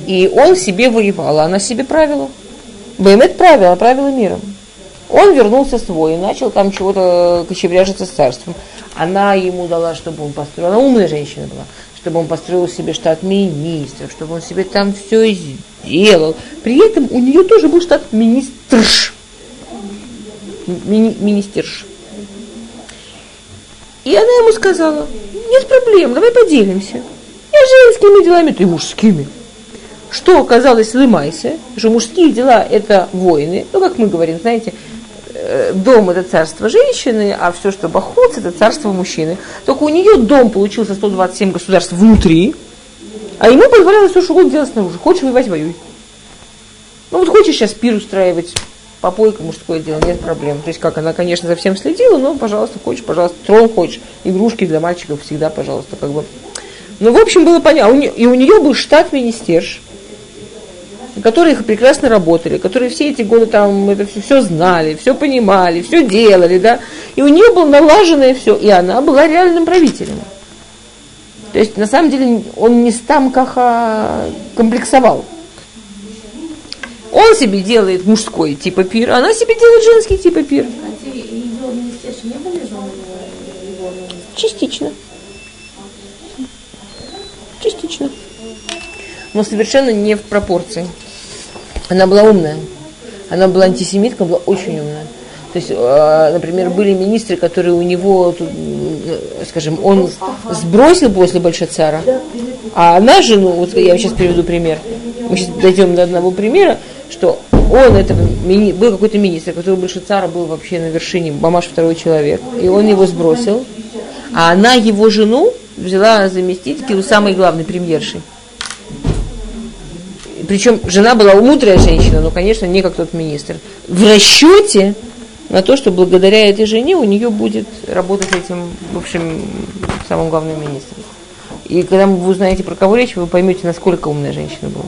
И он себе воевал, а она себе правила. Баймет правила, правила миром. Он вернулся свой и начал там чего-то кочевряжиться с царством. Она ему дала, чтобы он построил, она умная женщина была, чтобы он построил себе штат министров, чтобы он себе там все сделал. При этом у нее тоже был штат министрш. Мини, министерш. И она ему сказала, нет проблем, давай поделимся. Я женскими делами, ты мужскими что оказалось Лымайсе, что мужские дела – это воины, ну, как мы говорим, знаете, э, дом – это царство женщины, а все, что бахуц – это царство мужчины. Только у нее дом получился 127 государств внутри, а ему позволялось все, что угодно делать снаружи. Хочешь воевать – воюй. Ну, вот хочешь сейчас пир устраивать, попойка, мужское дело, нет проблем. То есть, как она, конечно, за всем следила, но, пожалуйста, хочешь, пожалуйста, трон хочешь, игрушки для мальчиков всегда, пожалуйста, как бы. Ну, в общем, было понятно. И у нее был штат министерш, которые прекрасно работали, которые все эти годы там это все, все знали, все понимали, все делали, да, и у нее было налаженное все, и она была реальным правителем. То есть, на самом деле, он не там каха комплексовал. Он себе делает мужской типа пир, а она себе делает женский типа пир. Частично. Частично. Но совершенно не в пропорции. Она была умная. Она была антисемиткой, была очень умная. То есть, э, например, были министры, которые у него, скажем, он сбросил после Большацара, а она жену, вот я сейчас приведу пример, мы сейчас дойдем до одного примера, что он, это был какой-то министр, который больше цара был вообще на вершине, мамаш второй человек, и он его сбросил, а она его жену взяла заместить у самой главной премьерши. Причем жена была мудрая женщина, но, конечно, не как тот министр. В расчете на то, что благодаря этой жене у нее будет работать этим, в общем, самым главным министром. И когда вы узнаете, про кого речь, вы поймете, насколько умная женщина была.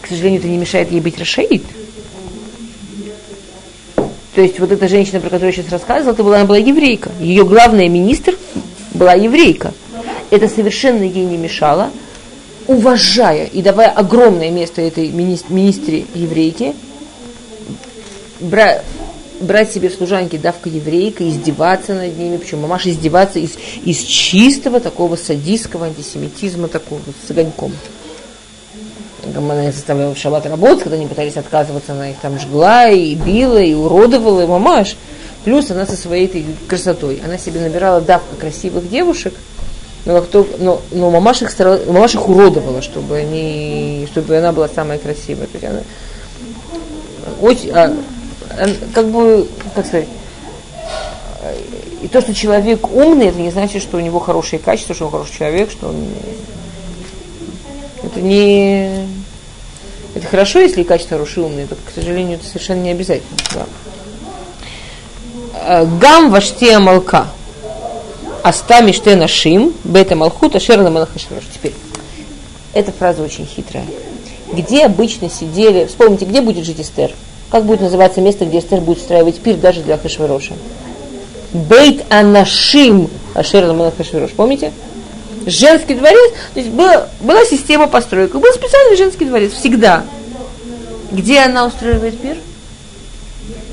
К сожалению, это не мешает ей быть Рашаид. То есть вот эта женщина, про которую я сейчас рассказывала, это была, она была еврейка. Ее главная министр была еврейка. Это совершенно ей не мешало, уважая и давая огромное место этой министре еврейке, бра, брать себе в служанки давка еврейка, издеваться над ними, причем мамаша издеваться из, из чистого такого садистского антисемитизма, такого с огоньком она заставляла в шаббат работать, когда они пытались отказываться, она их там жгла и била, и уродовала, и мамаш. Плюс она со своей этой красотой. Она себе набирала давка красивых девушек, но, кто, но, но мамаш, их старалась, мамаш их уродовала, чтобы, они, чтобы она была самая красивая. То есть она очень, а, как бы, как сказать, и то, что человек умный, это не значит, что у него хорошие качества, что он хороший человек, что он это не... Это хорошо, если качество хорошие, умные, только, к сожалению, это совершенно не обязательно. Да. А, гам ваште малка. Астами ште нашим, бета малхута, шерна малахашврош. Теперь, эта фраза очень хитрая. Где обычно сидели, вспомните, где будет жить Эстер? Как будет называться место, где Эстер будет устраивать пир даже для Хашвироша? Бейт анашим Ашер Хашвирош. Помните? женский дворец, то есть была, была система построек, был специальный женский дворец, всегда. Где она устраивает пир?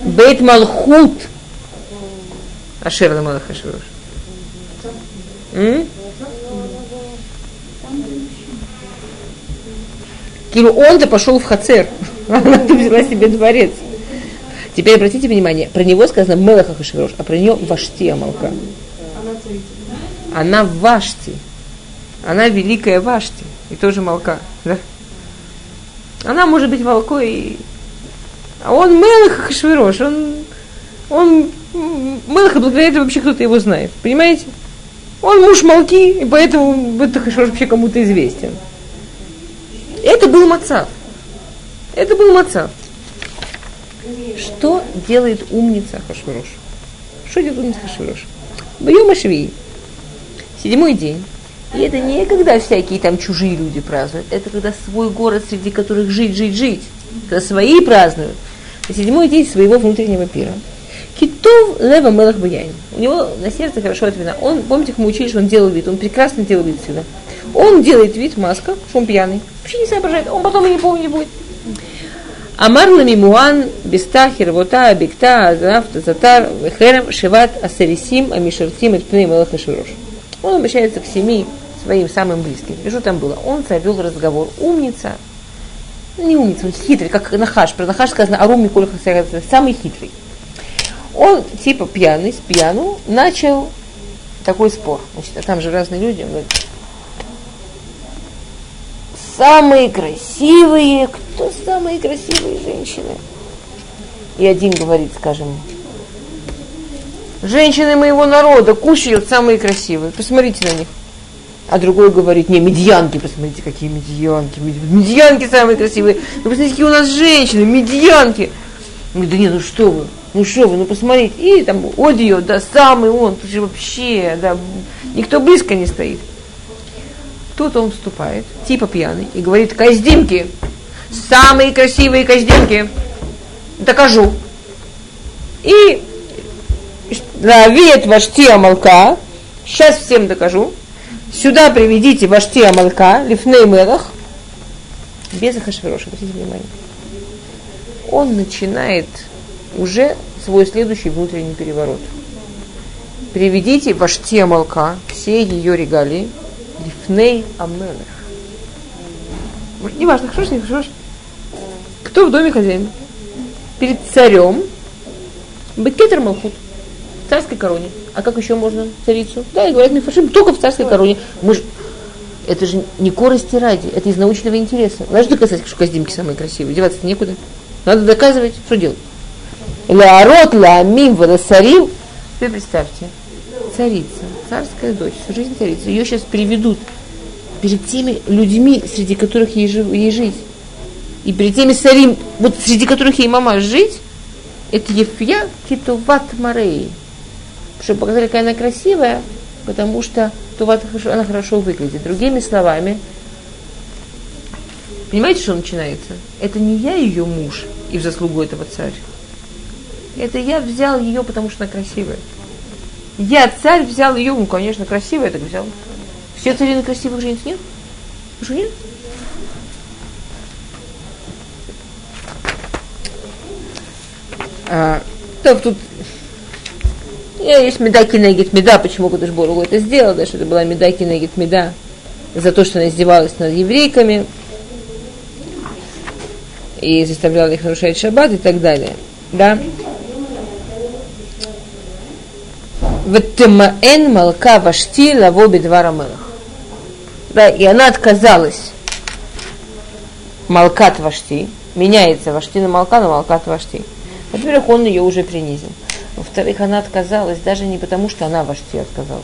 Бейт Малхут. Ашер на Киру он-то пошел в Хацер. Она взяла себе дворец. Теперь обратите внимание, про него сказано Мелаха Хашвирош, а про нее Вашти Амалка. Она Вашти. Она великая Вашти и тоже молка. Да? Она может быть волкой, а он Мелах Хашвирош, он, он Мелах, благодаря этому вообще кто-то его знает. Понимаете? Он муж молки, и поэтому это Хашвирош вообще кому-то известен. Это был Мацав. Это был Мацав. Что делает умница Хашвирош? Что делает умница Хашвирош? Бьем Швей. Седьмой день и это не когда всякие там чужие люди празднуют, это когда свой город, среди которых жить, жить, жить. Когда свои празднуют. На седьмой день своего внутреннего пира. Китов лева мелах баяин. У него на сердце хорошо от вина. Он, помните, как мы учили, что он делал вид, он прекрасно делал вид всегда. Он делает вид, маска, что он пьяный. Вообще не соображает, он потом и не помнит будет. Амар муан бестахир вота бекта азаф тазатар херем шеват асерисим амишертим et пней мелах Он обращается к семи своим самым близким. Вижу, там было. Он завел разговор. Умница. Не умница, он хитрый, как Нахаш. Про Нахаш сказано, а Руми Кольха самый хитрый. Он типа пьяный, с пьяну, начал такой спор. Значит, а там же разные люди. Он говорит, самые красивые, кто самые красивые женщины? И один говорит, скажем, женщины моего народа кушают самые красивые. Посмотрите на них а другой говорит, не, медьянки, посмотрите, какие медьянки, медьянки самые красивые, ну, посмотрите, какие у нас женщины, медьянки. Он говорит, да нет, ну что вы, ну что вы, ну посмотрите, и там Одио, да, самый он, тут же вообще, да, никто близко не стоит. Тут он вступает, типа пьяный, и говорит, каздимки, самые красивые каздимки, докажу. И Равет ваш молка, сейчас всем докажу, Сюда приведите вашти Амалка, Лифней Мелах, без Ахашвироша, обратите внимание. Он начинает уже свой следующий внутренний переворот. Приведите вашти Амалка, все ее регалии, Лифней Амелах. Не важно, хорошо, не хорошо. Кто в доме хозяин? Перед царем Бекетер Малхут. В царской короне. А как еще можно царицу? Да, и говорят Мифашим, только в царской короне. Мы же это же не корости ради, это из научного интереса. Надо доказать, что каздимки самые красивые, деваться некуда. Надо доказывать, что делать. Лаарот, лаамим, валасарим. Вы представьте, царица, царская дочь, всю жизнь царица, ее сейчас приведут перед теми людьми, среди которых ей, жив, ей жить. И перед теми сарим, вот среди которых ей мама жить, это Ефья Китуват Марей. Чтобы показали, какая она красивая, потому что Туват, она хорошо выглядит. Другими словами, понимаете, что начинается? Это не я ее муж и в заслугу этого царь. Это я взял ее, потому что она красивая. Я царь взял ее, ну, конечно, красивая, так взял. Все цари на красивых женщин нет? Что нет? А, то, тут есть меда кинегит меда, почему Кудышборгу это сделал, да, что это была меда кинегит меда за то, что она издевалась над еврейками и заставляла их нарушать шаббат и так далее. Да? Ватимаэн малка вашти лаво бедвара мелах. Да, и она отказалась. Малкат вашти. Меняется вашти на малка, на малкат вашти. Во-первых, он ее уже принизил. Во-вторых, она отказалась даже не потому, что она вашти отказалась.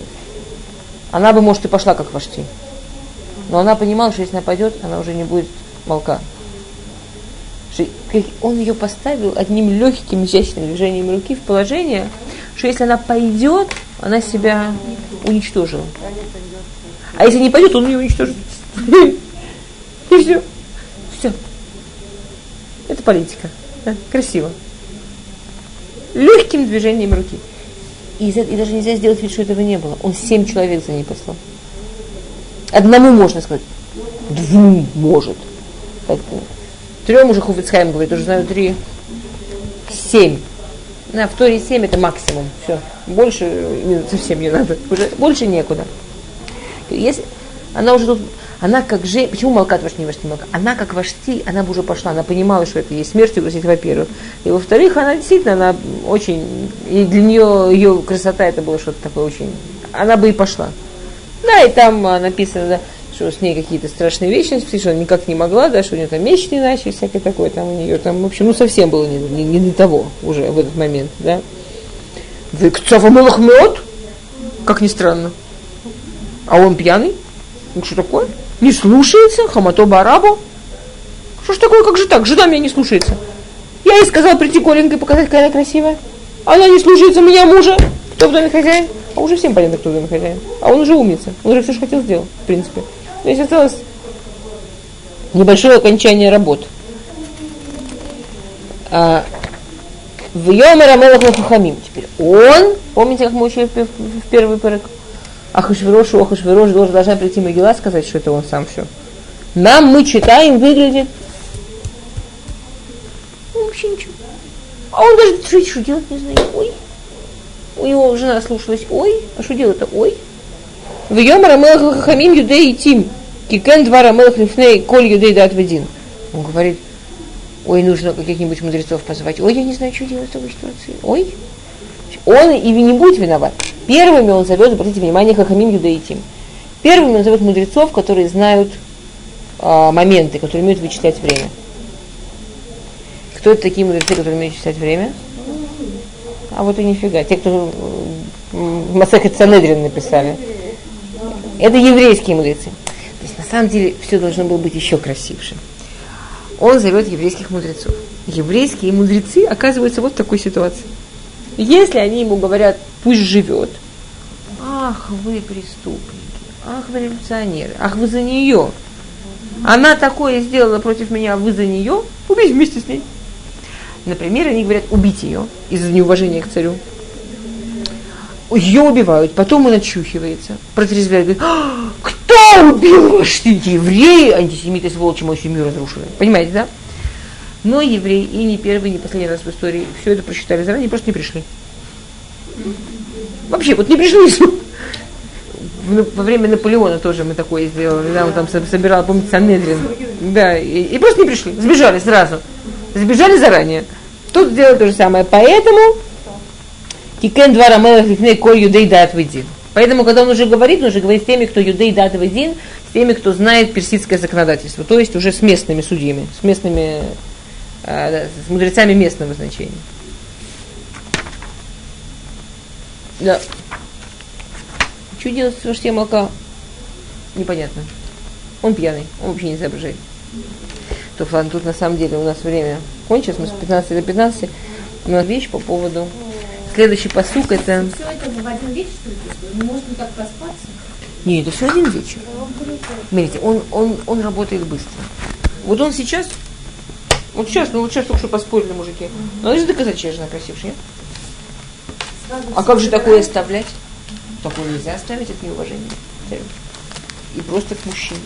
Она бы, может, и пошла как вашти. Но она понимала, что если она пойдет, она уже не будет молка. Он ее поставил одним легким, изящным движением руки в положение, что если она пойдет, она себя уничтожила. А если не пойдет, он ее уничтожит. И все. Все. Это политика. Да? Красиво легким движением руки. И, и даже нельзя сделать вид, что этого не было. Он семь человек за ней послал. Одному можно сказать, двум может. Так, трем уже Хуфицхайм говорит, уже знаю три, семь. На в Торе семь это максимум. Все. Больше совсем не надо. Уже больше некуда. Если она уже тут она как же... Почему Малкат ваш не ваш не Малкат? Она как вашти, она бы уже пошла, она понимала, что это есть смерть угрозит, во-первых. И во-вторых, она действительно, она очень... И для нее ее красота это было что-то такое очень... Она бы и пошла. Да, и там написано, да, что с ней какие-то страшные вещи, что она никак не могла, да, что у нее там меч не иначе, всякое такое, там у нее там, в общем, ну совсем было не, не, не до того уже в этот момент, да. Вы Цавамулах мед? Как ни странно. А он пьяный? Ну что такое? не слушается, хамато барабу. Что ж такое, как же так? Жена меня не слушается. Я ей сказал прийти Коленькой показать, какая она красивая. Она не слушается меня мужа. Кто в доме хозяин? А уже всем понятно, кто в доме хозяин. А он уже умница. Он уже все, что хотел, сделал, в принципе. То есть осталось небольшое окончание работ. А, в Йомер Амелах Хахамим. Теперь он, помните, как мы учили в, в, в первый порык? Ахашвирошу, Ахашвирош должен, должна прийти Могила сказать, что это он сам все. Нам мы читаем, выглядит. Ну, вообще ничего. А он даже что, что делать не знает. Ой. У него жена слушалась. Ой. А что делать-то? Ой. В Йомара Мелах Хахамим Юдей Тим. Кикен Двара Мелах Лифней Коль Юдей Дат Ведин. Он говорит, ой, нужно каких-нибудь мудрецов позвать. Ой, я не знаю, что делать в такой ситуации. Ой. Он и не будет виноват. Первыми он зовет, обратите внимание, Хахамим Юдаитим. Первыми он зовет мудрецов, которые знают а, моменты, которые умеют вычислять время. Кто это такие мудрецы, которые умеют вычислять время? А вот и нифига. Те, кто Масахет Санедрин написали. Это еврейские мудрецы. То есть на самом деле все должно было быть еще красивше. Он зовет еврейских мудрецов. Еврейские мудрецы оказываются вот в такой ситуации. Если они ему говорят, пусть живет, ах, вы преступники, ах, вы революционеры, ах, вы за нее. Она такое сделала против меня, вы за нее, убейте вместе с ней. Например, они говорят, убить ее из-за неуважения к царю. Ее убивают, потом он очухивается, протрезвляет, говорит, «А, кто убил ваш евреи? Антисемиты, сволочи, мою семью разрушили. Понимаете, да? Но евреи и не первый, не последний раз в истории все это просчитали заранее, просто не пришли. Вообще, вот не пришли. Во время Наполеона тоже мы такое сделали. Да, он там собирал, помните, Санедрин. Да, и, и просто не пришли. Сбежали сразу. Сбежали заранее. Тут сделали то же самое. Поэтому Кикен два рамелах лифней коль юдей дат выдин. Поэтому, когда он уже говорит, он уже говорит с теми, кто юдей дат выдин, с теми, кто знает персидское законодательство, то есть уже с местными судьями, с местными, э, с мудрецами местного значения. Да. Что делать с вождем молока? Непонятно. Он пьяный, он вообще не соображает. То ладно, тут на самом деле у нас время кончилось, мы с 15 до 15. У нас вещь по поводу. Следующий посук это... Все это в один вечер, что ли, Он не может никак проспаться? Не, это все один вечер. Смотрите, он, он, он работает быстро. Вот он сейчас, вот сейчас, ну вот сейчас только что поспорили мужики. Надо же доказать, что я жена красившая. А как же такое оставлять? Такое нельзя оставить, это неуважение. И просто к мужчине.